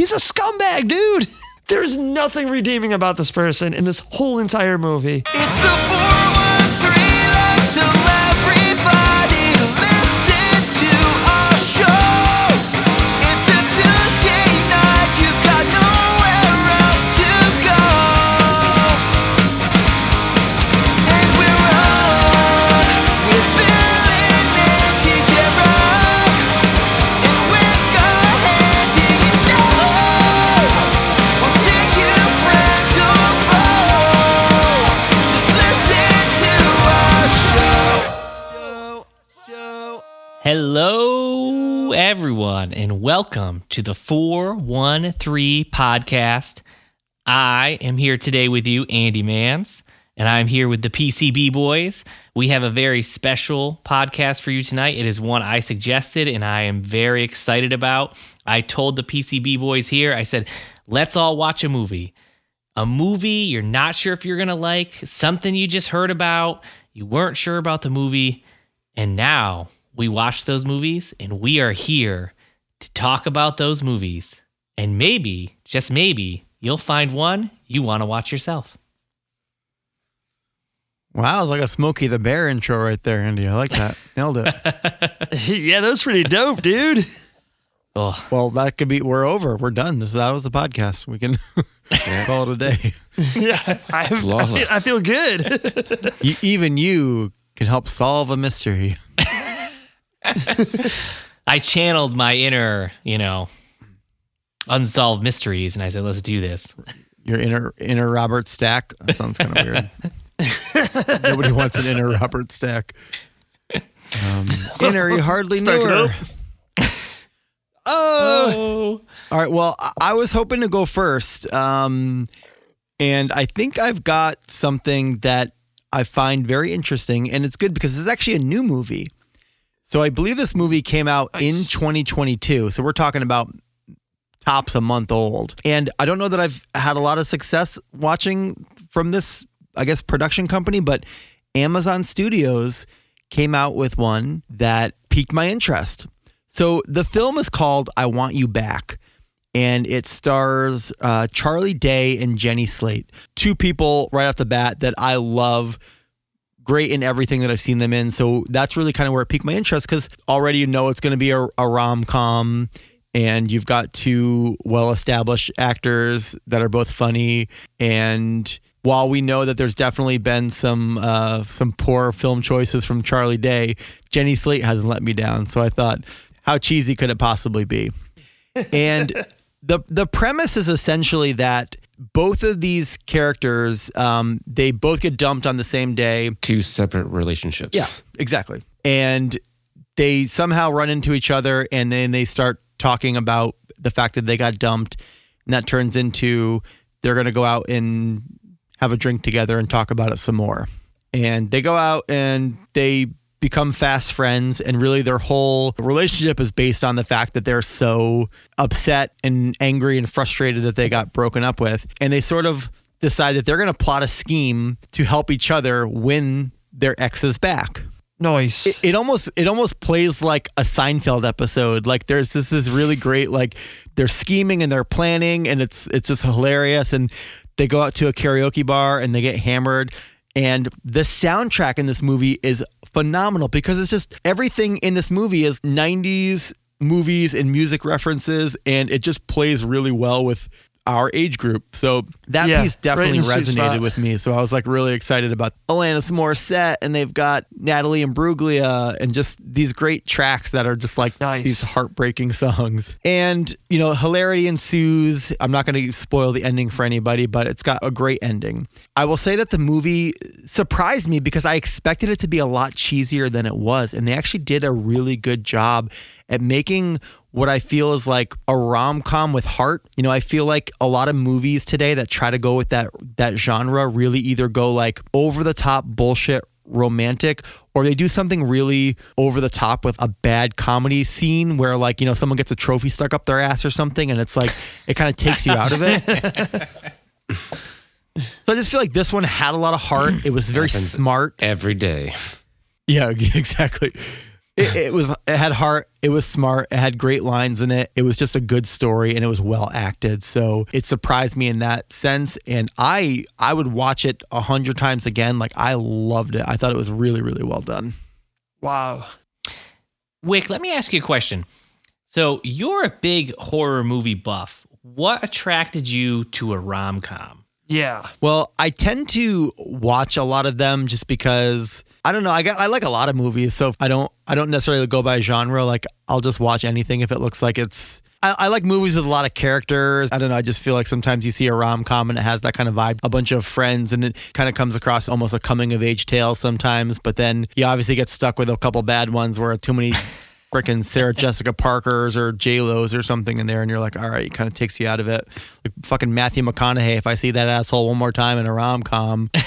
he's a scumbag, dude. There's nothing redeeming about this person in this whole entire movie. It's the 413 everyone, and welcome to the 413 podcast. I am here today with you, Andy Mans, and I'm here with the PCB boys. We have a very special podcast for you tonight. It is one I suggested, and I am very excited about. I told the PCB boys here, I said, let's all watch a movie. A movie you're not sure if you're going to like, something you just heard about, you weren't sure about the movie, and now we watched those movies and we are here to talk about those movies. And maybe, just maybe, you'll find one you want to watch yourself. Wow, it's like a Smokey the Bear intro right there, Andy. I like that. Nailed it. yeah, that was pretty dope, dude. Oh, Well, that could be. We're over. We're done. This that was the podcast. We can call it a day. Yeah, I, I, feel, I feel good. You, even you can help solve a mystery. I channeled my inner, you know, unsolved mysteries and I said, let's do this. Your inner inner Robert Stack. That sounds kind of weird. Nobody wants an inner Robert Stack. Um, inner, you hardly knew her. Oh, All right. Well, I- I was hoping to go first. Um, and I think I've got something that I find very interesting. And it's good because it's actually a new movie. So I believe this movie came out in 2022. So we're talking about tops a month old. And I don't know that I've had a lot of success watching from this, I guess, production company, but Amazon Studios came out with one that piqued my interest. So the film is called I Want You Back, and it stars uh, Charlie Day and Jenny Slate, two people right off the bat that I love. Great in everything that I've seen them in. So that's really kind of where it piqued my interest because already you know it's going to be a, a rom com and you've got two well established actors that are both funny. And while we know that there's definitely been some uh, some poor film choices from Charlie Day, Jenny Slate hasn't let me down. So I thought, how cheesy could it possibly be? And the the premise is essentially that both of these characters, um, they both get dumped on the same day. Two separate relationships. Yeah, exactly. And they somehow run into each other and then they start talking about the fact that they got dumped. And that turns into they're going to go out and have a drink together and talk about it some more. And they go out and they become fast friends. And really, their whole relationship is based on the fact that they're so upset and angry and frustrated that they got broken up with. And they sort of decide that they're going to plot a scheme to help each other win their exes back Nice. it, it almost it almost plays like a Seinfeld episode. Like there's this is really great like they're scheming and they're planning and it's it's just hilarious and they go out to a karaoke bar and they get hammered and the soundtrack in this movie is phenomenal because it's just everything in this movie is 90s movies and music references and it just plays really well with our age group. So that Yeah, piece definitely sweet resonated with me. So I was like really excited about Alanis Morissette and they've got Natalie Imbruglia and just these great tracks that are just like Nice. these heartbreaking songs. And, you know, hilarity ensues. I'm not going to spoil the ending for anybody, but it's got a great ending. I will say that the movie surprised me because I expected it to be a lot cheesier than it was. And they actually did a really good job at making what I feel is like a rom com with heart. You know, I feel like a lot of movies today that try to go with that that genre really either go like over the top bullshit romantic or they do something really over the top with a bad comedy scene where like you know someone gets a trophy stuck up their ass or something and it's like it kind of takes you out of it so i just feel like this one had a lot of heart it was very Happens. smart Every day. yeah, exactly. It, it was it had heart. It was smart. It had great lines in it. It was just a good story, and it was well acted. So it surprised me in that sense. And I I would watch it a hundred times again. Like I loved it. I thought it was really really well done. Wow. Wick, let me ask you a question. So you're a big horror movie buff. What attracted you to a rom com? Yeah. Well, I tend to watch a lot of them just because I don't know. I got I like a lot of movies, so I don't I don't necessarily go by genre. Like I'll just watch anything if it looks like it's. I, I like movies with a lot of characters. I don't know. I just feel like sometimes you see a rom com and it has that kind of vibe. A bunch of friends and it kind of comes across almost a coming of age tale sometimes. But then you obviously get stuck with a couple bad ones where too many freaking Sarah Jessica Parkers or J Lo's or something in there, and you're like, all right, it kind of takes you out of it. Like fucking Matthew McConaughey. If I see that asshole one more time in a rom com.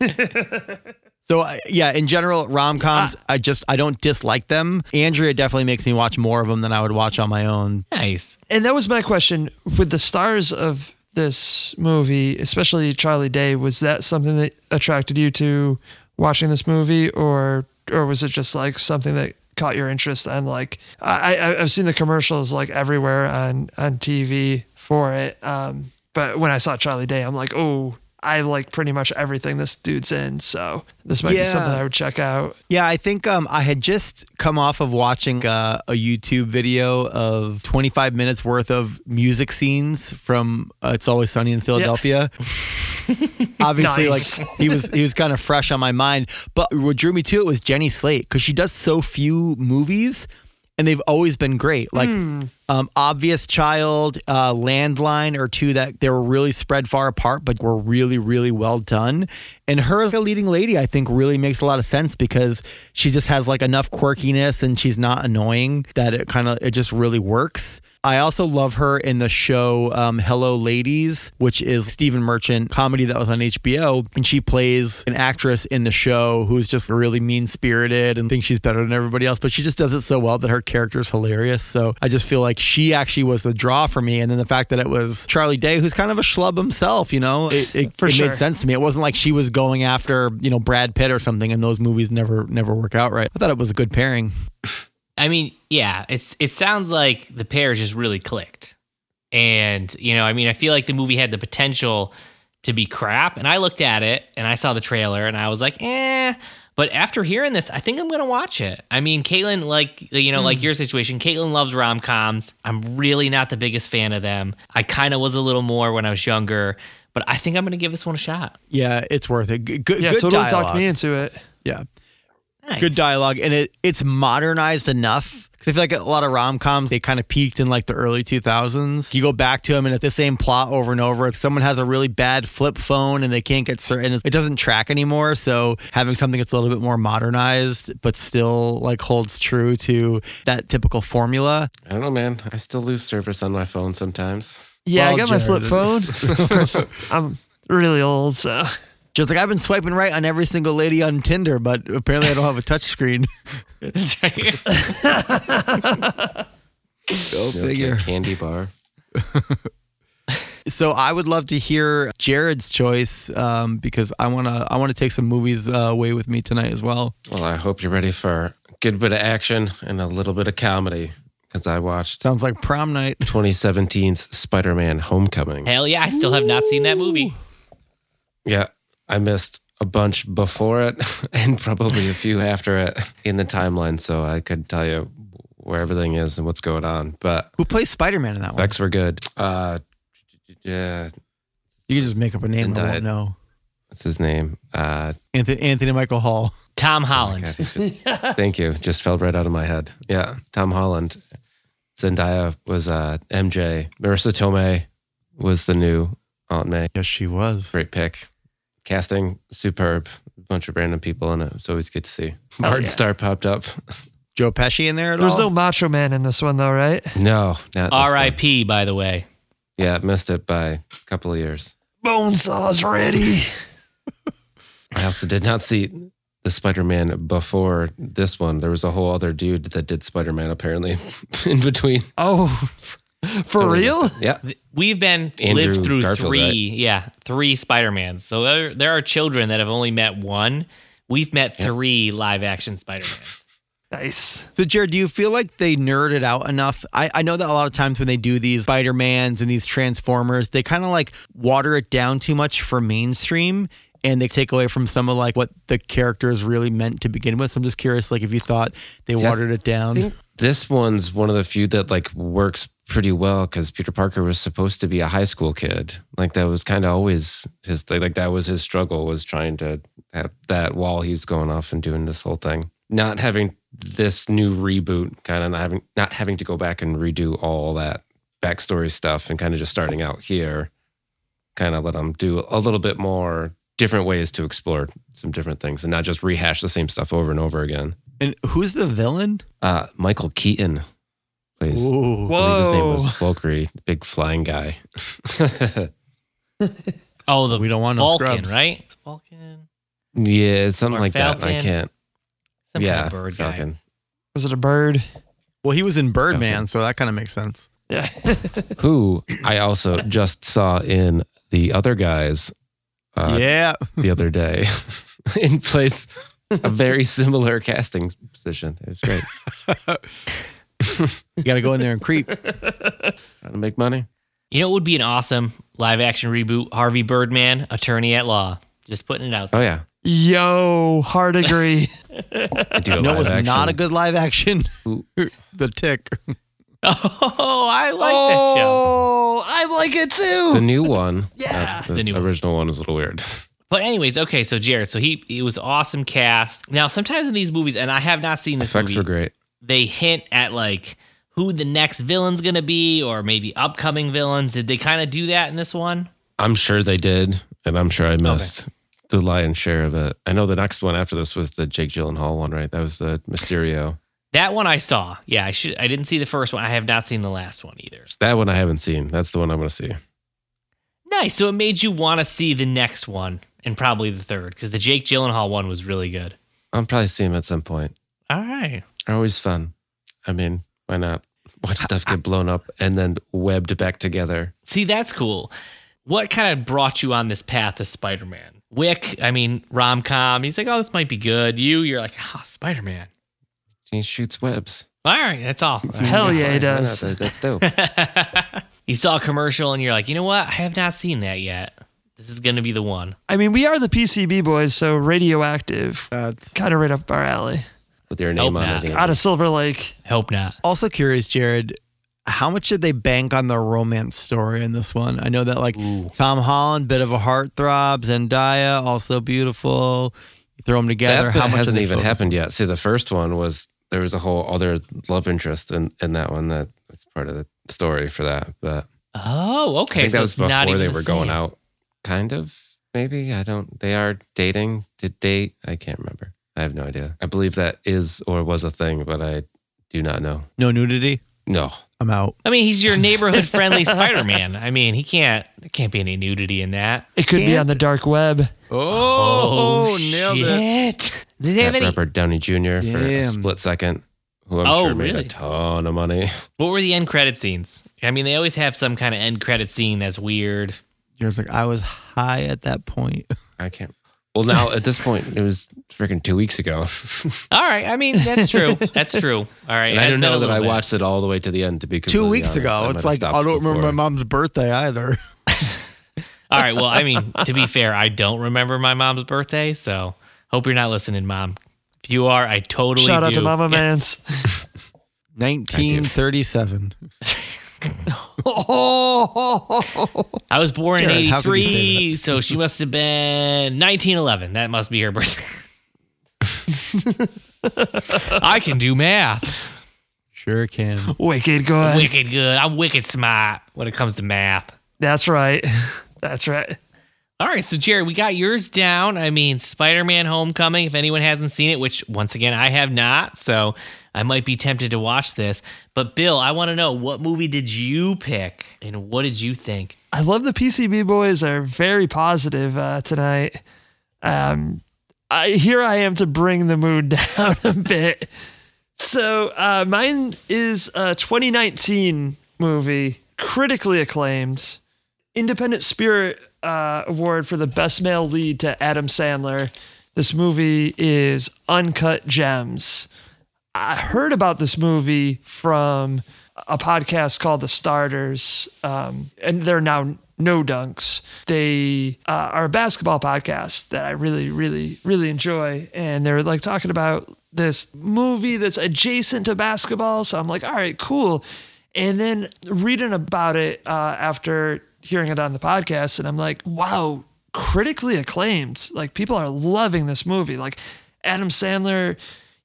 So uh, yeah, in general, rom coms, I just I don't dislike them. Andrea definitely makes me watch more of them than I would watch on my own. Nice. And that was my question with the stars of this movie, especially Charlie Day. Was that something that attracted you to watching this movie, or or was it just like something that caught your interest? And like I, I I've seen the commercials like everywhere on on TV for it. Um, but when I saw Charlie Day, I'm like, oh. I like pretty much everything this dude's in, so this might Yeah. be something I would check out. Yeah, I think um, I had just come off of watching uh, a YouTube video of 25 minutes worth of music scenes from uh, "It's Always Sunny in Philadelphia." Obviously, Nice. like he was, he was kind of fresh on my mind. But what drew me to it was Jenny Slate because she does so few movies, and they've always been great. Like um, Obvious Child, uh, Landline, or two that they were really spread far apart, but were really, really well done. And her as a leading lady, I think, really makes a lot of sense because she just has like enough quirkiness and she's not annoying that it kind of it just really works. I also love her in the show um, Hello Ladies, which is Stephen Merchant comedy that was on HBO, and she plays an actress in the show who's just really mean spirited and thinks she's better than everybody else, but she just does it so well that her character is hilarious. So I just feel like she actually was the draw for me, and then the fact that it was Charlie Day, who's kind of a schlub himself, you know, it, it, it sure. made sense to me. It wasn't like she was going after you know Brad Pitt or something, and those movies never never work out right. I thought it was a good pairing. I mean, yeah, it's it sounds like the pair just really clicked. And, you know, I mean, I feel like the movie had the potential to be crap. And I looked at it and I saw the trailer and I was like, eh. But after hearing this, I think I'm gonna watch it. I mean, Caitlin, like you know, like your situation, Caitlin loves rom coms. I'm really not the biggest fan of them. I kind of was a little more when I was younger, but I think I'm gonna give this one a shot. Yeah, it's worth it. Good, good, Yeah, good totally dialogue. talked me into it. Yeah. Nice. good dialogue and it it's modernized enough 'Cause I feel like a lot of rom coms they kind of peaked in like the early 2000s. You go back to them and it's the same plot over and over. If someone has a really bad flip phone and they can't get certain, it doesn't track anymore. So having something that's a little bit more modernized but still like holds true to that typical formula. I don't know, man. I still lose service on my phone sometimes. Yeah, I Well, got my flip phone. I'm really old, so Just like I've been swiping right on every single lady on Tinder, but apparently I don't have a touch screen. That's right. Go figure. Candy bar. So I would love to hear Jared's choice um, because I wanna I wanna take some movies uh, away with me tonight as well. Well, I hope you're ready for a good bit of action and a little bit of comedy because I watched Sounds like prom night. 2017's Spider-Man: Homecoming. Hell yeah, I still have not seen that movie. Yeah, I missed a bunch before it and probably a few after it in the timeline, so I could tell you where everything is and what's going on. But Who plays Spider Man in that one? Bex were good. Uh, yeah, You can just make up a name. I Zendaya. won't know. what's his name? Uh, Anthony, Anthony Michael Hall. Tom oh Holland. God, he just- thank you. Just fell right out of my head. Yeah, Tom Holland. Zendaya was uh, MJ. Marisa Tomei was the new Aunt May. Yes, she was. Great pick. Casting superb. Bunch of random people in it. It's always good to see. Hard yeah. Star popped up. Joe Pesci in there at all. there's all? no Macho Man in this one, though, right? No, not this one. R.I.P. By the way. Yeah, missed it by a couple of years. Bone saw's ready. I also did not see the Spider-Man before this one. There was a whole other dude that did Spider-Man apparently in between. Oh, for real? Yeah. We've been Andrew lived through Garfield, three, right? yeah, three Spider-Mans. So there, there are children that have only met one. We've met three live action Spider-Mans. Nice. So, Jared, do you feel like they nerded out enough? I, I know that a lot of times when they do these Spider Mans and these Transformers, they kind of like water it down too much for mainstream and they take away from some of like what the characters really meant to begin with. So I'm just curious, like, if you thought they See, I watered it down. This one's one of the few that like works pretty well because Peter Parker was supposed to be a high school kid. Like that was kind of always his. Like that was his struggle was trying to have that while he's going off and doing this whole thing. Not having this new reboot, kind of not having not having to go back and redo all that backstory stuff and kind of just starting out here. Kind of let him do a little bit more different ways to explore some different things and not just rehash the same stuff over and over again. And who's the villain? Uh, Michael Keaton plays. Ooh. I believe his name was Valkyrie, big flying guy. Oh, the We don't want no Vulcan, scrubs. right? It's Vulcan. yeah, something Or like that. I can't. Some yeah, kind of bird guy. Falcon. Was it a bird? Well, he was in Birdman, Okay. so that kind of makes sense. Yeah. Who I also just saw in the other guys uh, yeah. the other day in place a very similar casting position. It was great. You got to go in there and creep. Trying to make money. You know, it would be an awesome live action reboot. Harvey Birdman, attorney at law. Just putting it out there. Oh yeah, Yo, hard agree. I do a You know, it was live not a good live action. The Tick. Oh, I like that show. oh, I like it too. The new one. Yeah. uh, the, The new one. original one is a little weird. But anyways, okay, so Jared, so he it was awesome cast. Now, sometimes in these movies, and I have not seen this Effects movie, were great. they hint at like who the next villain's gonna be, or maybe upcoming villains. Did they kind of do that in this one? I'm sure they did, and I'm sure I missed the lion's share of it. I know the next one after this was the Jake Gyllenhaal one, right? That was the Mysterio. That one I saw. Yeah, I should. I didn't see the first one. I have not seen the last one either. That one I haven't seen. That's the one I'm to see. Nice. So it made you want to see the next one and probably the third because the Jake Gyllenhaal one was really good. I'll probably see him at some point. All right. They're always fun. I mean, why not? Watch stuff get blown up and then webbed back together. See, that's cool. What kind of brought you on this path to Spider Man? Wick, I mean, rom com. He's like, oh, this might be good. You, you're like, ah, Spider Man. He shoots webs. All right, that's all. Hell yeah, he does. That's dope. you saw a commercial and you're like, you know what? I have not seen that yet. This is going to be the one. I mean, we are the PCB boys, so radioactive, That's kind of right up our alley. With your name Hope on not. it. Out of Silver Lake. Hope not. also curious, Jared. How much did they bank on the romance story in this one? I know that like Ooh. Tom Holland, bit of a heartthrob. Zendaya, also beautiful. You throw them together. That How much hasn't even focused- happened yet. See, the first one was there was a whole other love interest in, in that one that was part of the story for that. But Oh, okay. I think so that was it's not before even they the were going out. Kind of, maybe. I don't. They are dating. Did date? I can't remember. I have no idea. I believe that is or was a thing, but I do not know. No nudity. No, I'm out. I mean, he's your neighborhood friendly Spider Man. I mean, he can't, there can't be any nudity in that. It could be on the dark web. Oh, oh, nailed it. shit. Did they have any? Robert Downey Jr. for a split second, who I'm Oh, sure made really? a ton of money. What were the end credit scenes? I mean, they always have some kind of end credit scene that's weird. Jared's like, I was high at that point. I can't. Well, now at this point, it was freaking two weeks ago, All right. I mean, that's true. That's true. All right. and I don't know that I bit. watched it all the way to the end. To be Two weeks honest. Ago. might It's like, I don't remember my mom's birthday either. All right. Well, I mean, to be fair, I don't remember my mom's birthday, so hope you're not listening, mom. If you are, I totally Shout out to Mama Yeah. Mans. 1937. I was born Jared, in how could you say '83, so she must have been 1911. That must be her birthday. I can do math. Sure can. Wicked good. Wicked good. I'm wicked smart when it comes to math. That's right. That's right. All right, so Jerry, we got yours down. I mean, Spider-Man: Homecoming. If anyone hasn't seen it, which once again I have not, so I might be tempted to watch this. But Bill, I want to know what movie did you pick, and what did you think? I love the PCB boys are very positive uh, tonight. Um, I here I am to bring the mood down a bit. So uh, mine is a 2019 movie, critically acclaimed, Independent Spirit uh, Award for the best male lead to Adam Sandler. This movie is Uncut Gems. I heard about this movie from a podcast called The Starters, um, and they're now No Dunks. They uh, are a basketball podcast that I really, really, really enjoy, and they're like talking about this movie that's adjacent to basketball. So I'm like, all right, cool. And then reading about it uh, after hearing it on the podcast, and I'm like, wow, critically acclaimed. Like people are loving this movie. Like Adam Sandler,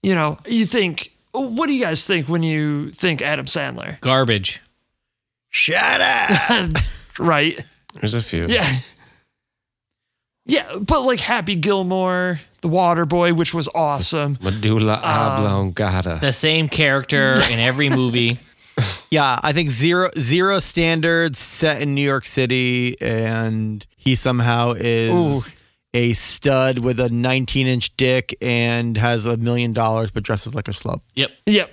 you know, you think, what do you guys think when you think Adam Sandler? Garbage. Shut up. Right? There's a few. Yeah. Yeah, but like Happy Gilmore, The Water Boy, which was awesome. Medulla Um, oblongata. The same character in every movie. yeah, I think zero zero standards set in New York City, and he somehow is Ooh. a stud with a 19 inch dick and has a million dollars, but dresses like a schlub. Yep. Yep.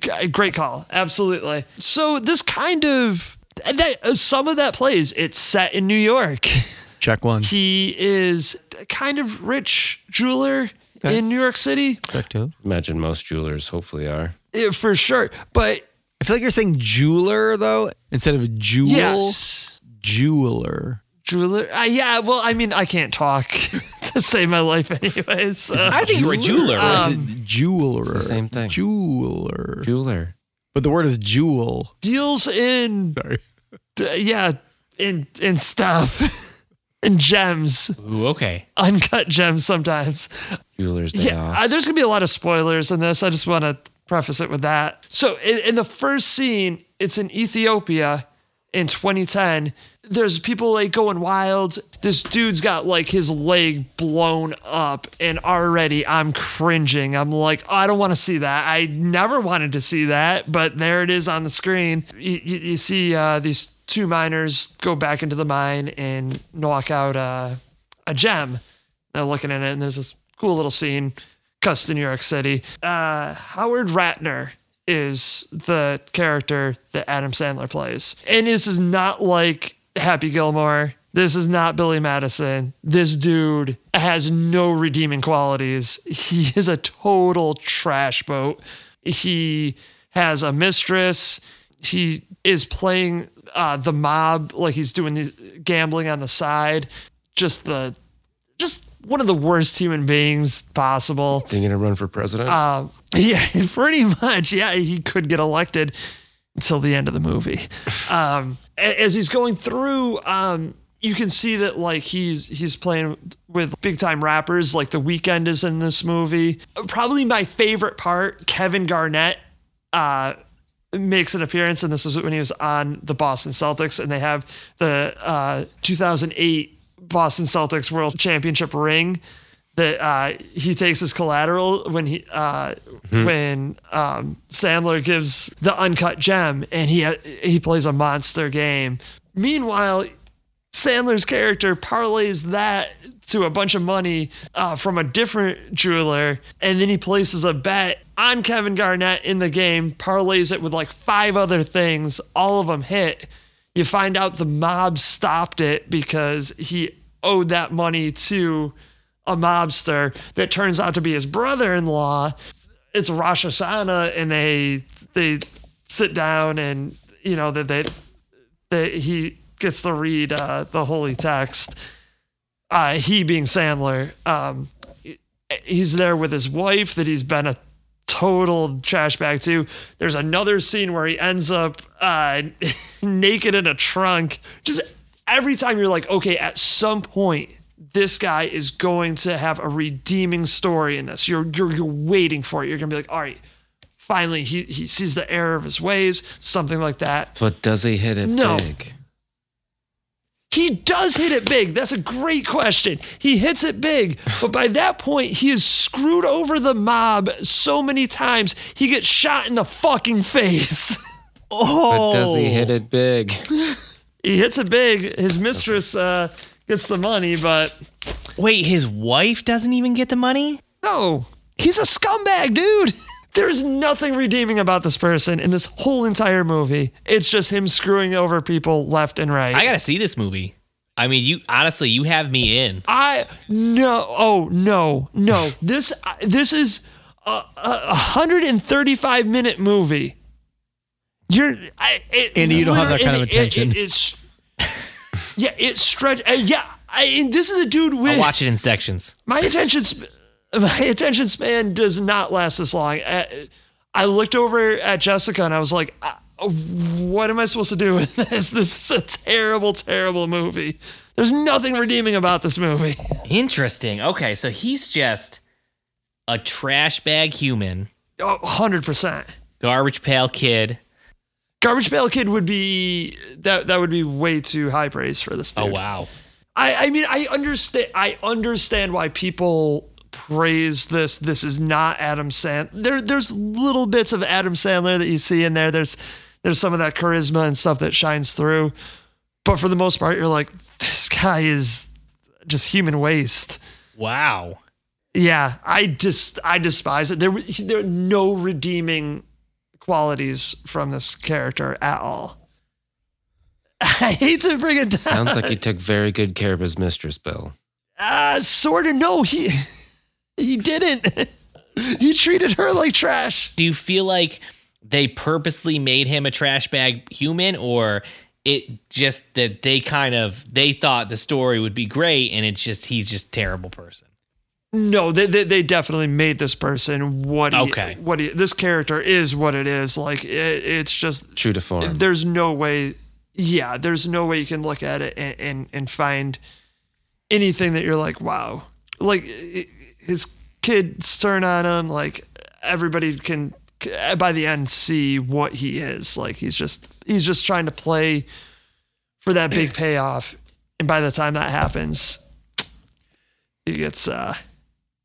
G- Great call. Absolutely. So this kind of that uh, some of that plays it's set in New York. Check one. He is a kind of rich jeweler in New York City Check two. Imagine most jewelers hopefully are. eh, for sure. But I feel like you're saying jeweler though instead of jewel. yes, Jeweler. jeweler. Uh, yeah. Well, I mean, I can't talk to save my life, anyways. So. I think we're a jeweler. Um, jeweler. the same thing. Jeweler. Jeweler. But the word is jewel. deals in Sorry. d- yeah in in stuff in gems Ooh, okay. uncut gems sometimes Jeweler's day yeah off. uh, there's gonna be a lot of spoilers in this i just want to preface it with that. So in, in the first scene it's in ethiopia in 2010 there's people like going wild. This dude's got like his leg blown up and already i'm cringing. I'm like i don't want to see that. I never wanted to see that but there it is on the screen. You, you, you see uh, these two miners go back into the mine and knock out uh, a gem. They're looking at it and there's this cool little scene cuts in new york city uh, howard ratner is the character that Adam Sandler plays. And this is not like Happy Gilmore. This is not Billy Madison. This dude has no redeeming qualities. He is a total trash boat. He has a mistress. He is playing uh, the mob like he's doing the gambling on the side. Just the, just one of the worst human beings possible. Thinking to run for president? Uh, yeah, pretty much. Yeah, he could get elected until the end of the movie. Um, as he's going through, um, you can see that like he's he's playing with big time rappers. Like The Weeknd is in this movie. Probably my favorite part. Kevin Garnett uh, makes an appearance, and this is when he was on the Boston Celtics, and they have the uh, 2008 Boston Celtics World Championship ring that uh, he takes as collateral when he uh, when um, Sandler gives the uncut gem, and he he plays a monster game. Meanwhile, Sandler's character parlays that to a bunch of money uh, from a different jeweler, and then he places a bet on Kevin Garnett in the game, parlays it with like five other things. All of them hit. You find out the mob stopped it because he owed that money to a mobster that turns out to be his brother-in-law. It's Rosh Hashanah, and they they sit down and you know that they, they he gets to read uh, the holy text. Uh, he being Sandler, um, he's there with his wife that he's been a total trash bag too. There's another scene where he ends up uh, naked in a trunk. Just every time you're like, okay, at some point, this guy is going to have a redeeming story in this. You're you're, you're waiting for it. You're gonna be like, all right, finally he he sees the error of his ways, something like that. but does he hit it No. big? He does hit it big. That's a great question. He hits it big, but by that point, he has screwed over the mob so many times, he gets shot in the fucking face. Oh, But does he hit it big? he hits it big. His mistress uh, gets the money, but Wait, his wife doesn't even get the money? no, he's a scumbag, dude. There's nothing redeeming about this person in this whole entire movie. It's just him screwing over people left and right. I gotta see this movie. I mean, you honestly, you have me in. I no. Oh no, no. This this is a, a 135 minute movie. You're I, it, Andy, you don't have that kind of it- it- attention. it is, yeah, it's stretch. Uh, yeah, I, and this is a dude with I'll watch it in sections. my attention sp- my attention span does not last this long. I, I looked over at Jessica and I was like, "Uh, "What am I supposed to do with this? This is a terrible, terrible movie. There's nothing redeeming about this movie." Interesting. Okay, so he's just a trash bag human, Oh, 100%. garbage pail kid. Garbage Pail Kid would be that that would be way too high praise for this dude. Oh wow. I, I mean, I understand. I understand why people praise this. This is not Adam Sandler. There, there's little bits of Adam Sandler that you see in there. There's, there's some of that charisma and stuff that shines through. But for the most part, you're like, this guy is just human waste. Wow. Yeah, I just, I despise it. There, there are no redeeming qualities from this character at all. I hate to bring it down. Sounds like he took very good care of his mistress, Bill. Uh, sort of. No, he he didn't. he treated her like trash. Do you feel like they purposely made him a trash bag human or it just that they kind of they thought the story would be great and it's just he's just a terrible person. No, they they, they definitely made this person what he, Okay. what he, this character is what it is. Like it, it's just True to form. there's no way. Yeah, there's no way you can look at it and and, and find anything that you're like, wow. Like i- his kids turn on him. Like everybody can by the end see what he is. Like he's just he's just trying to play for that big payoff. And by the time that happens, he gets uh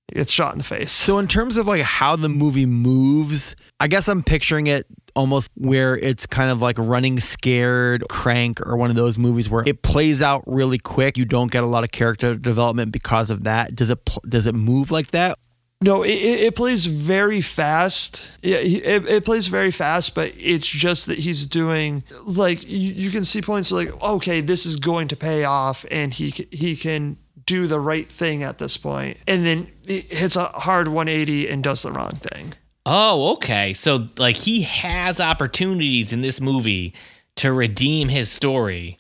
he gets shot in the face. So in terms of like how the movie moves, I guess I'm picturing it almost where it's kind of like running scared, crank, or one of those movies where it plays out really quick. You don't get a lot of character development because of that. Does it does it move like that? No, it, it plays very fast. Yeah, it, it plays very fast, but it's just that he's doing like you, you can see points like okay, this is going to pay off, and he he can do the right thing at this point, and then it hits a hard 180 and does the wrong thing. Oh, okay. So like he has opportunities in this movie to redeem his story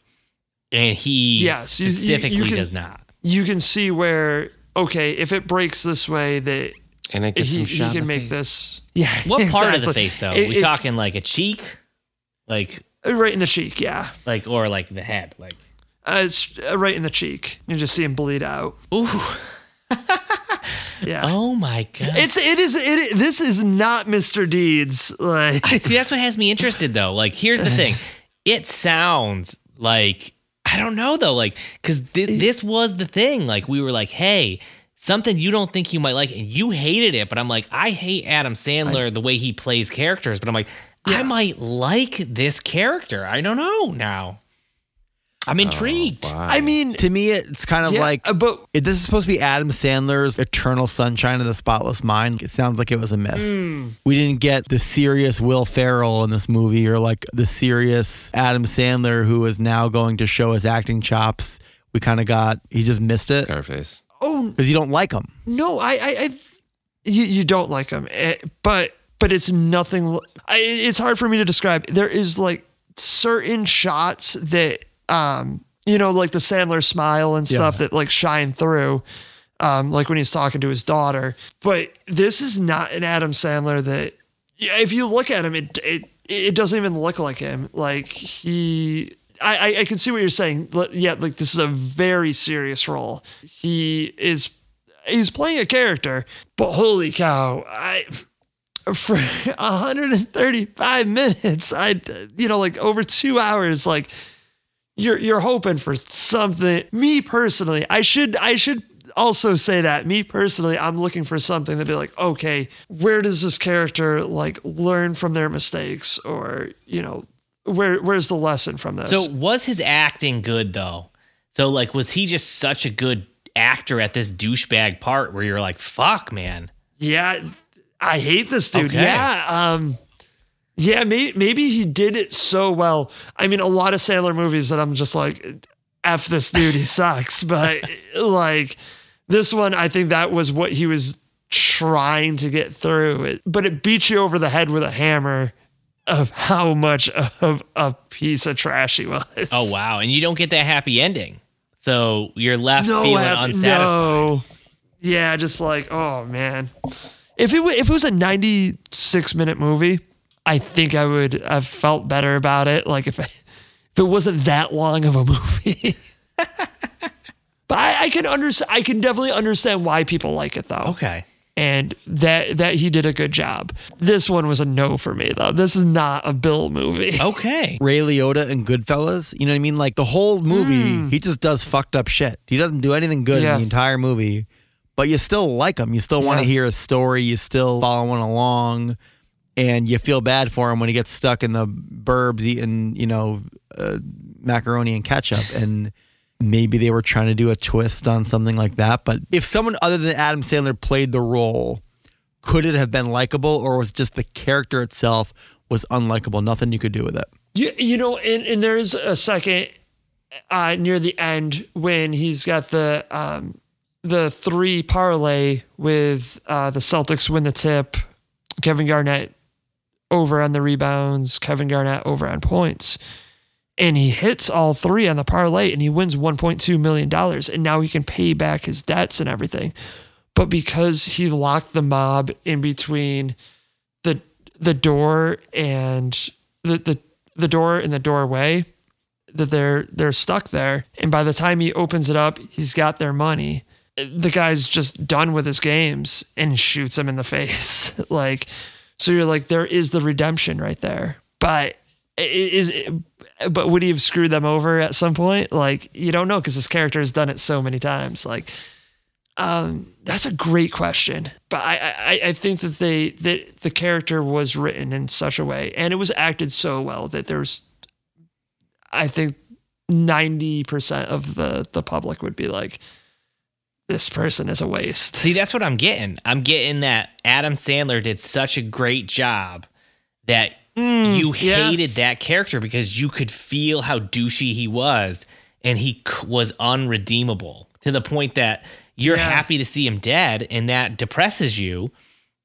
and he Yes, you- you- you specifically can- does not. You can see where okay, if it breaks this way, that and it gets he, him he shot in can the make face. this. Yeah, What part of the exactly. face though? It- we it- talking like a cheek? Like right in the cheek? Yeah, like or like the head? Like uh, it's uh, right in the cheek. You just see him bleed out. Ooh. Yeah. Oh my god. It's it is it. This is not Mr. Deeds. Like See, that's what has me interested though. Like, here's the thing. It sounds like I don't know though, like because thi- this was the thing. Like, we were like, hey, something you don't think you might like, and you hated it, but I'm like, I hate Adam Sandler the way he plays characters, but I'm like, I might like this character. I don't know now. I'm intrigued. Oh, Wow. I mean, To me, it's kind of yeah, like uh, but If this is supposed to be Adam Sandler's Eternal Sunshine of the Spotless Mind, it sounds like it was a miss. Hmm. We didn't get the serious Will Ferrell in this movie or like the serious Adam Sandler who is now going to show his acting chops. We kind of got, he just missed it Scarface. oh because you don't like him. no, I I, I you, you don't like him, eh, but but it's nothing. l- I, it's hard for me to describe. There is like certain shots that um you know like the Sandler smile and stuff Yeah. that like shine through. Um, like when he's talking to his daughter, but this is not an Adam Sandler that, yeah, if you look at him, it it it doesn't even look like him. Like he, I I, I can see what you're saying. Yeah, like this is a very serious role. He is he's playing a character, but holy cow, I for 135 minutes, I you know like over 2 hours like you're you're hoping for something. Me personally, I should I should also say that me personally, I'm looking for something to be like, okay, where does this character like learn from their mistakes, or you know, where where's the lesson from this? So, was his acting good though? So, like, was he just such a good actor at this douchebag part where you're like, fuck, man? yeah, I hate this dude. Okay. Yeah, um, yeah, maybe maybe he did it so well. I mean, a lot of Sandler movies that I'm just like, f this dude, he sucks. But like this one, I think that was what he was trying to get through but it beats you over the head with a hammer of how much of a piece of trash he was. Oh wow, and you don't get that happy ending, so you're left no, feeling happy- unsatisfied. no. Yeah, just like oh man, if it if it was a ninety six minute movie, I think I would have felt better about it. Like if I, if it wasn't that long of a movie. but I, I can understand. I can definitely understand why people like it though. Okay, and that that he did a good job. This one was a no for me though. This is not a Bill movie. okay, Ray Liotta and Goodfellas. You know what I mean? Like the whole movie, hmm. he just does fucked up shit. He doesn't do anything good Yeah. in the entire movie, but you still like him. You still want to Yeah. hear a story. You still following along, and you feel bad for him when he gets stuck in the burbs eating, you know, uh, macaroni and ketchup. And maybe they were trying to do a twist on something like that. But if someone other than Adam Sandler played the role, could it have been likable, or was just the character itself was unlikable? Nothing you could do with it. You, you know, and, and there's a second uh, near the end when he's got the um, the three parlay with uh, the Celtics win the tip, Kevin Garnett over on the rebounds, Kevin Garnett over on points. And he hits all three on the parlay and he wins $1.2 million. And now he can pay back his debts and everything. But because he locked the mob in between the the door and the, the the door and the doorway that they're they're stuck there and by the time he opens it up he's got their money the guy's just done with his games and shoots him in the face like so you're like there is the redemption right there. But is but would he have screwed them over at some point? Like you don't know because this character has done it so many times. Like um, that's a great question, but I, I I think that they that the character was written in such a way and it was acted so well that there's, I think, ninety percent of the the public would be like, this person is a waste. See, that's what I'm getting. I'm getting that Adam Sandler did such a great job that mm, you yeah. hated that character because you could feel how douchey he was and he was unredeemable to the point that you're Yeah. happy to see him dead and that depresses you.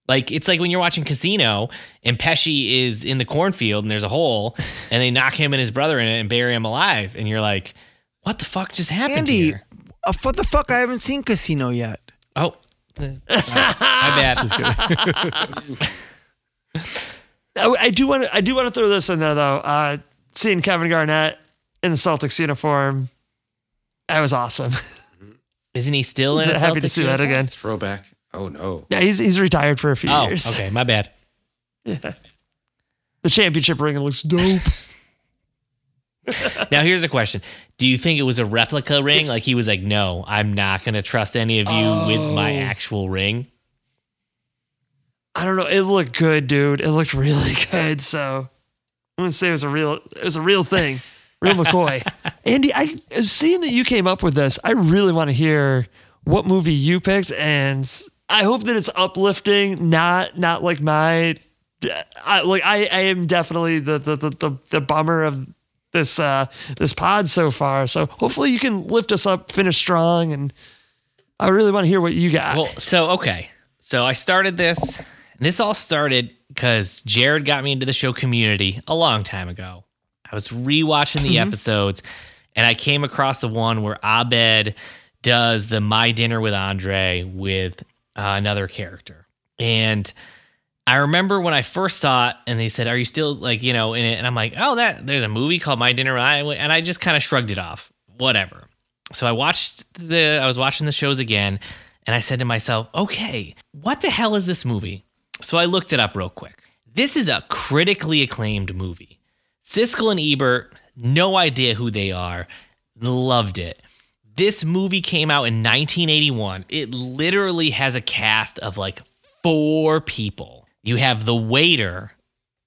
Like it's like when you're watching Casino and Pesci is in the cornfield and there's a hole and they knock him and his brother in it and bury him alive and you're like, what the fuck just happened Andy, here? Uh, what the fuck? I haven't seen Casino yet. Oh, my bad. I, I do want to I do want to throw this in there though. Uh, seeing Kevin Garnett in the Celtics uniform, that was awesome. Isn't he still in? a Happy to see that uniform? again. Throwback. Oh no. Yeah, he's he's retired for a few Oh, years. okay, my bad. Yeah. The championship ring looks dope. Now here's a question: Do you think it was a replica ring? Yes. Like he was like, "No, I'm not going to trust any of you with my Oh. actual ring." I don't know. It looked good, dude. It looked really good. So I'm gonna say it was a real it was a real thing. Real McCoy. Andy, I seeing that you came up with this, I really want to hear what movie you picked and I hope that it's uplifting, not not like my I like I, I am definitely the the, the the the bummer of this uh this pod so far. So hopefully you can lift us up, finish strong and I really want to hear what you got. Well, so okay, so I started this. And this all started because Jared got me into the show Community a long time ago. I was rewatching the episodes, and I came across the one where Abed does the My Dinner with Andre with uh, another character, and I remember when I first saw it, and they said, "Are you still like you know in it?" And I'm like, "Oh, that there's a movie called My Dinner," and I just kind of shrugged it off. Whatever. So I watched the I was watching the shows again, and I said to myself, "Okay, what the hell is this movie?" So I looked it up real quick. This is a critically acclaimed movie. Siskel and Ebert, no idea who they are, loved it. This movie came out in 1981. It literally has a cast of like four people. You have the waiter,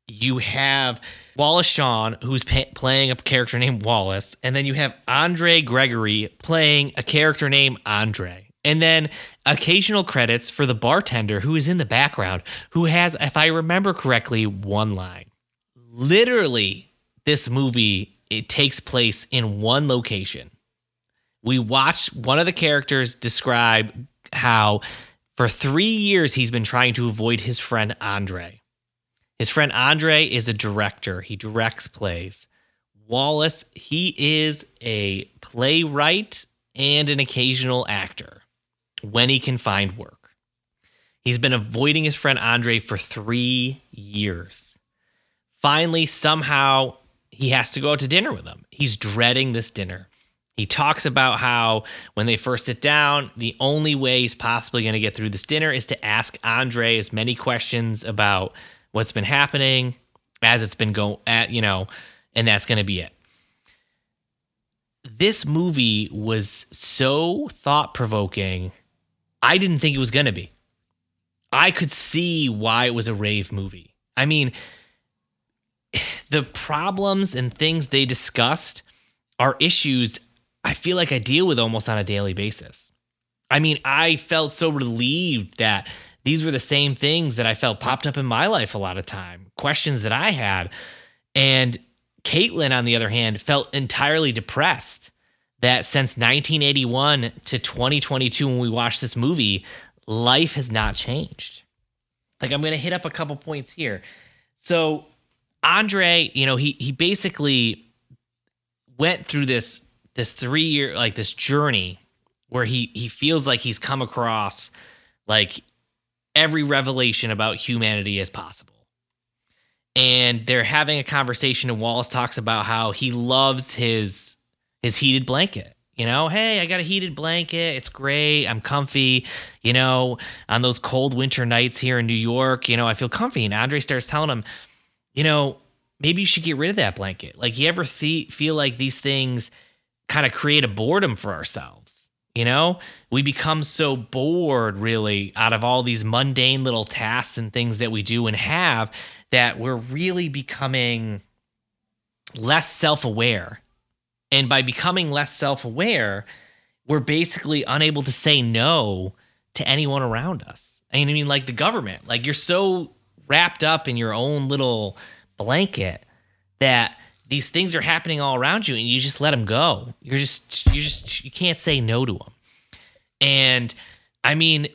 you have Wallace Shawn, who's pa- playing a character named Wallace, and then you have Andre Gregory playing a character named Andre. And then occasional credits for the bartender who is in the background, who has, if I remember correctly, one line. Literally, this movie it takes place in one location. We watch one of the characters describe how For three years, he's been trying to avoid his friend Andre. His friend Andre is a director, he directs plays. Wallace, he is a playwright and an occasional actor when he can find work. He's been avoiding his friend Andre for three years. Finally, somehow, he has to go out to dinner with him. He's dreading this dinner. He talks about how when they first sit down, the only way he's possibly going to get through this dinner is to ask Andre as many questions about what's been happening as it's been going at, you know, and that's going to be it. This movie was so thought provoking. I didn't think it was going to be. I could see why it was a rave movie. I mean, the problems and things they discussed are issues I feel like I deal with almost on a daily basis. I mean, I felt so relieved that these were the same things that I felt popped up in my life a lot of time, questions that I had. And Caitlin, on the other hand, felt entirely depressed that since 1981 to 2022, when we watched this movie, life has not changed. Like, I'm going to hit up a couple points here. So, Andre, you know, he he basically went through this this three year like this journey where he he feels like he's come across like every revelation about humanity as possible. And they're having a conversation and Wallace talks about how he loves his his heated blanket. You know, hey, I got a heated blanket. It's great. I'm comfy. You know, on those cold winter nights here in New York, you know, I feel comfy. And Andre starts telling him, you know, maybe you should get rid of that blanket. Like, you ever th- feel like these things kind of create a boredom for ourselves? You know, we become so bored really out of all these mundane little tasks and things that we do and have that we're really becoming less self aware. And by becoming less self aware, we're basically unable to say no to anyone around us. I mean, I mean, like the government, like you're so wrapped up in your own little blanket that these things are happening all around you and you just let them go. You're just, you just, you can't say no to them. And I mean,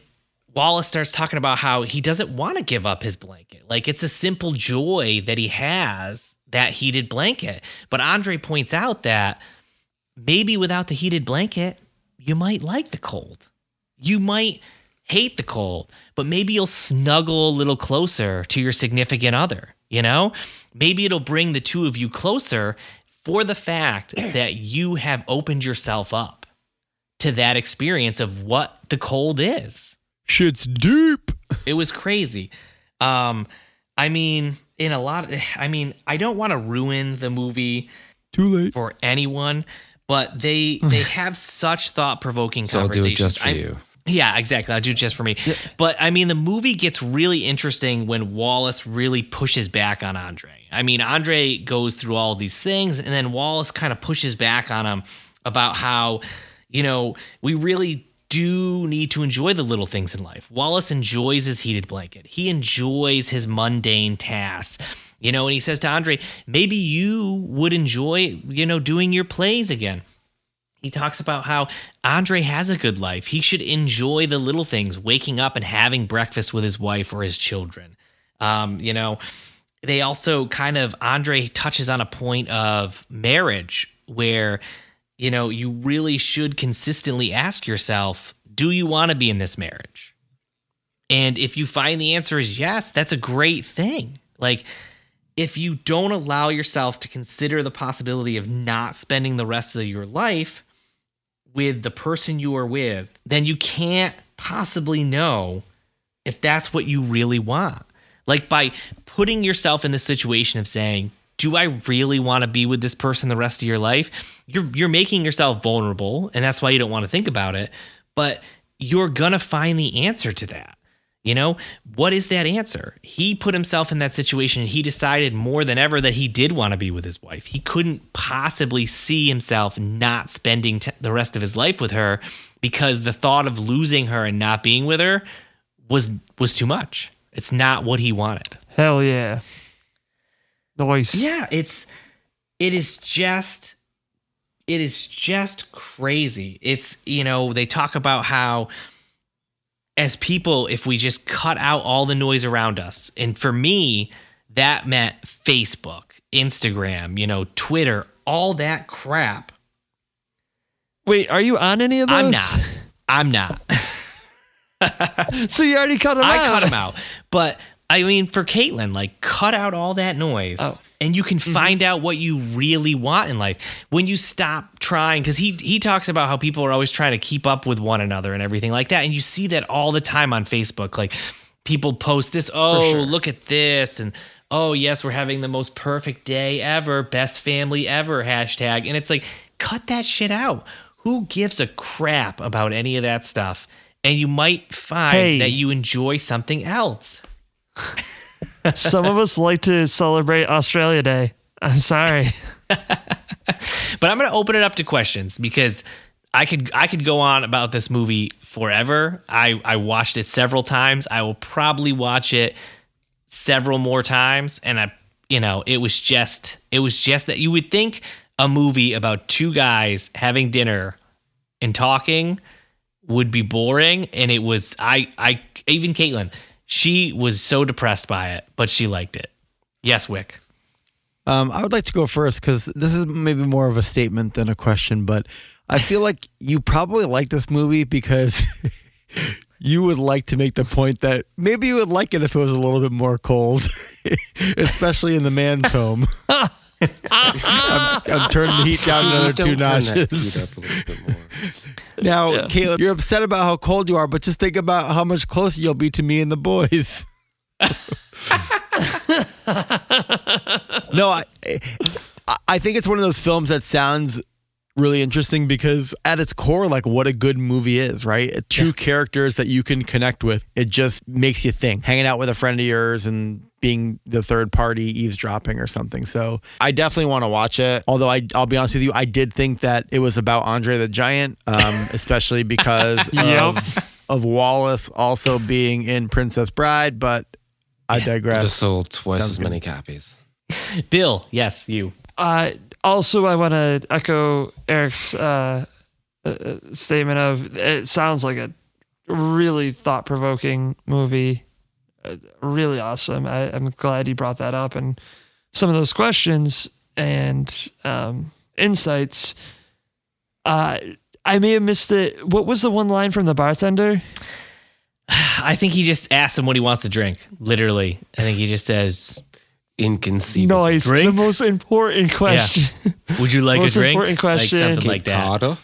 Wallace starts talking about how he doesn't want to give up his blanket. Like it's a simple joy that he has that heated blanket. But Andre points out that maybe without the heated blanket, you might like the cold. You might hate the cold, but maybe you'll snuggle a little closer to your significant other, you know? Maybe it'll bring the two of you closer for the fact that you have opened yourself up to that experience of what the cold is. Shit's deep. It was crazy. Um, I mean, in a lot of, I mean, I don't want to ruin the movie Too late. for anyone, but they they have such thought provoking So I'll do conversations. it just for I- you. Yeah, exactly. I'll do it just for me. But I mean, the movie gets really interesting when Wallace really pushes back on Andre. I mean, Andre goes through all these things, and then Wallace kind of pushes back on him about how, you know, we really do need to enjoy the little things in life. Wallace enjoys his heated blanket, he enjoys his mundane tasks. You know, and he says to Andre, maybe you would enjoy, you know, doing your plays again he talks about how Andre has a good life. He should enjoy the little things, waking up and having breakfast with his wife or his children. Um, you know, they also kind of, Andre touches on a point of marriage where, you know, you really should consistently ask yourself, do you want to be in this marriage? And if you find the answer is yes, that's a great thing. Like, if you don't allow yourself to consider the possibility of not spending the rest of your life with the person you are with, then you can't possibly know if that's what you really want. Like by putting yourself in the situation of saying, do I really want to be with this person the rest of your life? You're you're making yourself vulnerable and that's why you don't want to think about it, but you're going to find the answer to that. You know, what is that answer? He put himself in that situation and he decided more than ever that he did want to be with his wife. He couldn't possibly see himself not spending t- the rest of his life with her because the thought of losing her and not being with her was was too much. It's not what he wanted. Hell yeah. Nice. Yeah, it's it is just it is just crazy. It's you know, they talk about how as people if we just cut out all the noise around us. And for me, that meant Facebook, Instagram, you know, Twitter, all that crap. Wait, are you on any of those? I'm not. I'm not. So you already cut them I out. I cut them out. But I mean, for Caitlin, like cut out all that noise, Oh. and you can mm-hmm. find out what you really want in life when you stop trying. Because he he talks about how people are always trying to keep up with one another and everything like that, and you see that all the time on Facebook. Like people post this, oh sure. look at this, and oh yes, we're having the most perfect day ever, best family ever hashtag, and it's like cut that shit out. Who gives a crap about any of that stuff? And you might find Hey. that you enjoy something else. Some of us like to celebrate Australia Day. I'm sorry. But I'm going to open it up to questions because I could I could go on about this movie forever. I I watched it several times. I will probably watch it several more times and I you know, it was just it was just that you would think a movie about two guys having dinner and talking would be boring and it was I I even Caitlin she was so depressed by it, but she liked it. Yes, Wick. Um, I would like to go first because this is maybe more of a statement than a question, but I feel like you probably like this movie because you would like to make the point that maybe you would like it if it was a little bit more cold, especially in the man's home. I'm, I'm turning the heat down another Don't two turn that notches. Heat up a little bit more. Now, Caleb, you're upset about how cold you are, but just think about how much closer you'll be to me and the boys. no, I, I think it's one of those films that sounds really interesting because at its core, like what a good movie is, right? Two characters that you can connect with. It just makes you think. Hanging out with a friend of yours and being the third party eavesdropping or something. So I definitely want to watch it. Although I, I'll be honest with you, I did think that it was about Andre the Giant, um, especially because Yep. of, of Wallace also being in Princess Bride. But I Just digress. sold twice Sounds as good. many copies. Bill, yes, you. Uh, also, I want to echo Eric's uh, uh, statement of it sounds like a really thought provoking movie. Uh, really awesome. I, I'm glad you brought that up. And some of those questions and um, insights, uh, I may have missed it. What was the one line from the bartender? I think he just asks him what he wants to drink. Literally, I think he just says, Inconceivable. Noise. Drink? The most important question. "Would you like Most a drink?" important question. like something like that.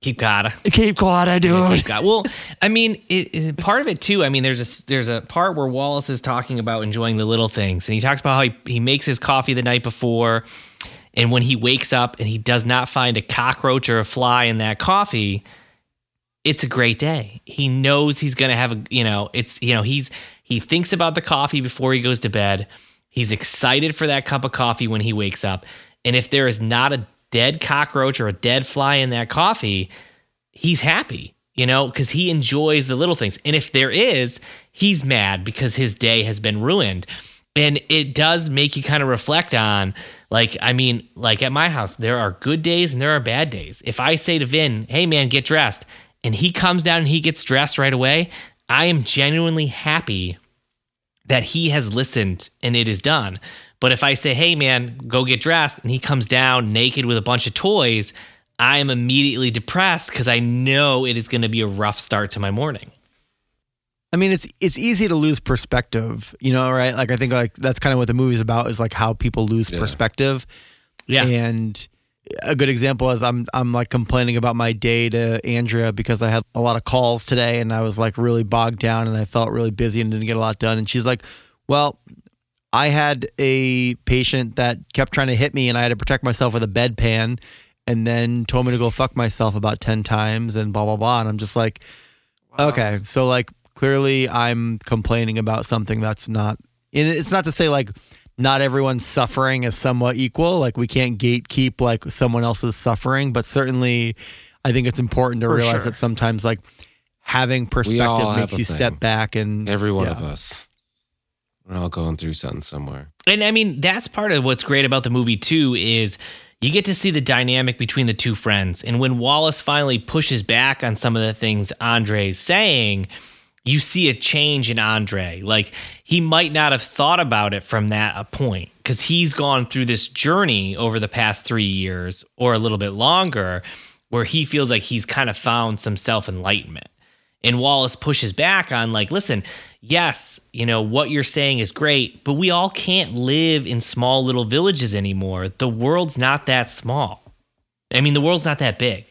Keep Cata. Keep Cod, dude. Keep Cata. Well, I mean, it, it- part of it too. I mean, there's a there's a part where Wallace is talking about enjoying the little things, and he talks about how he, he makes his coffee the night before, and when he wakes up and he does not find a cockroach or a fly in that coffee, it's a great day. He knows he's going to have a, you know, it's, you know, he's, he thinks about the coffee before he goes to bed. He's excited for that cup of coffee when he wakes up. And if there is not a dead cockroach or a dead fly in that coffee, he's happy, you know, because he enjoys the little things. And if there is, he's mad because his day has been ruined. And it does make you kind of reflect on, like, I mean, like at my house, there are good days and there are bad days. If I say to Vin, hey man, get dressed, and he comes down and he gets dressed right away, I am genuinely happy that he has listened and it is done. But if I say, hey man, go get dressed, and he comes down naked with a bunch of toys, I am immediately depressed because I know it is going to be a rough start to my morning. I mean, it's it's easy to lose perspective, you know, right? Like I think like that's kind of what the movie's about is like how people lose Yeah. perspective. Yeah. And a good example is I'm I'm like complaining about my day to Andrea because I had a lot of calls today and I was like really bogged down and I felt really busy and didn't get a lot done. And she's like, "Well, I had a patient that kept trying to hit me and I had to protect myself with a bedpan and then told me to go fuck myself about 10 times and blah blah blah." And I'm just like, Okay, so like clearly I'm complaining about something that's not. It's not to say like not everyone's suffering is somewhat equal. Like we can't gatekeep like someone else's suffering, but certainly I think it's important to For realize sure. that sometimes like having perspective makes you thing. step back and Every one yeah. of us. We're all going through something somewhere. And I mean, that's part of what's great about the movie too is you get to see the dynamic between the two friends. And when Wallace finally pushes back on some of the things Andre's saying, you see a change in Andre. Like he might not have thought about it from that point because he's gone through this journey over the past three years or a little bit longer where he feels like he's kind of found some self enlightenment. And Wallace pushes back on, like, listen, yes, you know, what you're saying is great, but we all can't live in small little villages anymore. The world's not that small. I mean, the world's not that big.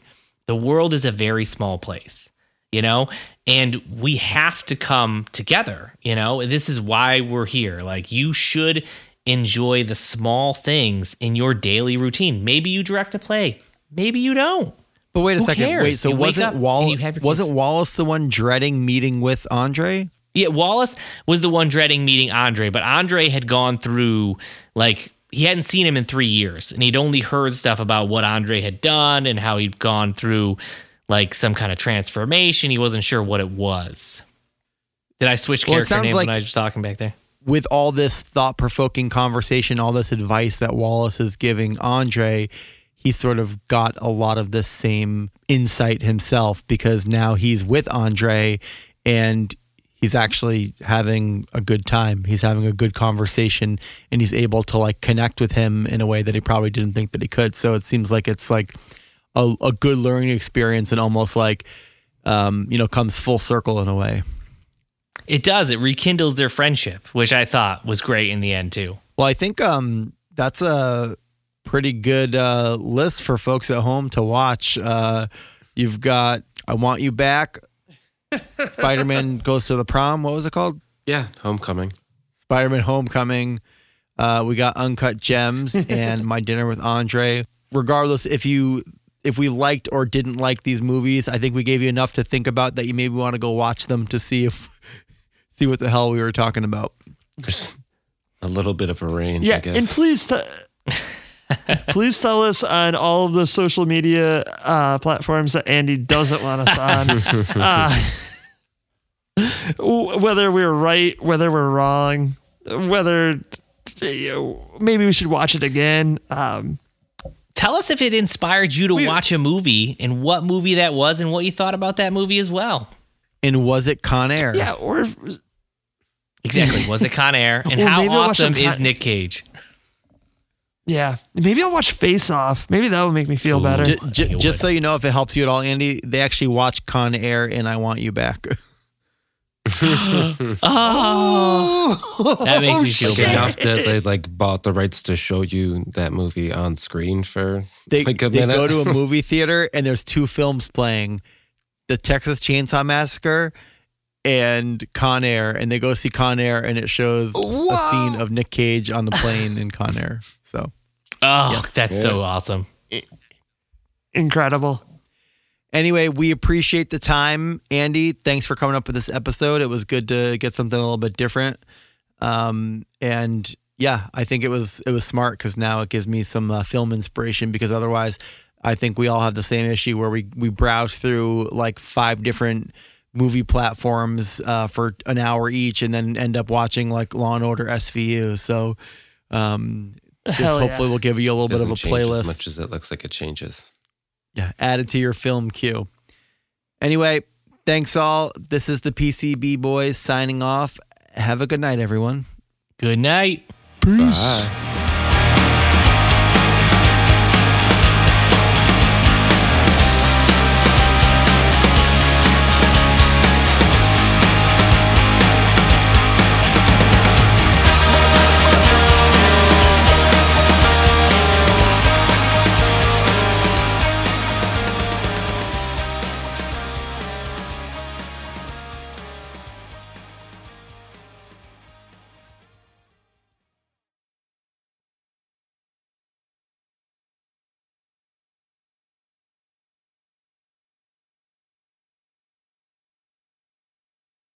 The world is a very small place, you know? And we have to come together, you know? This is why we're here. Like, you should enjoy the small things in your daily routine. Maybe you direct a play, maybe you don't. But wait a Who second. cares? Wait, so You wasn't up Wall- you have your wasn't. Wallace the one dreading meeting with Andre? Yeah, Wallace was the one dreading meeting Andre, but Andre had gone through like he hadn't seen him in three years, and he'd only heard stuff about what Andre had done and how he'd gone through like some kind of transformation. He wasn't sure what it was. Did I switch Well, it character sounds names like- when I was talking back there? with all this thought provoking conversation, all this advice that Wallace is giving Andre, he sort of got a lot of this same insight himself because now he's with Andre and he's actually having a good time. He's having a good conversation and he's able to like connect with him in a way that he probably didn't think that he could. So it seems like it's like a, a good learning experience and almost like, um, you know, comes full circle in a way. It does. It rekindles their friendship, which I thought was great in the end too. Well, I think um, that's a pretty good uh, list for folks at home to watch. Uh, you've got I Want You Back, Spider Man Goes to the Prom. What was it called? Yeah, Homecoming. Spider Man Homecoming. Uh, we got Uncut Gems and My Dinner with Andre. Regardless, if you if we liked or didn't like these movies, I think we gave you enough to think about that you maybe want to go watch them to see if see what the hell we were talking about. There's a little bit of a range, Yeah, I guess. and please, t- please tell us on all of the social media uh, platforms that Andy doesn't want us on. uh, w- whether we're right, whether we're wrong, whether you know, maybe we should watch it again. Um, Tell us if it inspired you to We- watch a movie and what movie that was and what you thought about that movie as well. And was it Con Air? yeah, or Exactly. Was it Con Air? And Or how maybe I'll watch awesome some is Con- Nick Cage? yeah, maybe I'll watch Face Off. Maybe that will make me feel Ooh. better. J- j- just so you know, if it helps you at all, Andy, they actually watch Con Air and I Want You Back. Oh, that makes me feel like better. enough that they like bought the rights to show you that movie on screen for They, like a they minute. go to a movie theater and there's two films playing The Texas Chainsaw Massacre and Con Air. And they go see Con Air and it shows a scene of Nick Cage on the plane in Con Air. So, Oh, that's so awesome. Incredible. Anyway, we appreciate the time. Andy, thanks for coming up with this episode. It was good to get something a little bit different. Um, and yeah, I think it was it was smart because now it gives me some uh, film inspiration because otherwise, I think we all have the same issue where we we browse through like five different movie platforms uh, for an hour each and then end up watching like Law and Order SVU. So um, this Hell yeah. hopefully will give you a little bit of a playlist. as much as it looks like it changes. Yeah, add it to your film queue. Anyway, thanks all. This is the PCB boys signing off. Have a good night, everyone. Good night. Peace. Bye.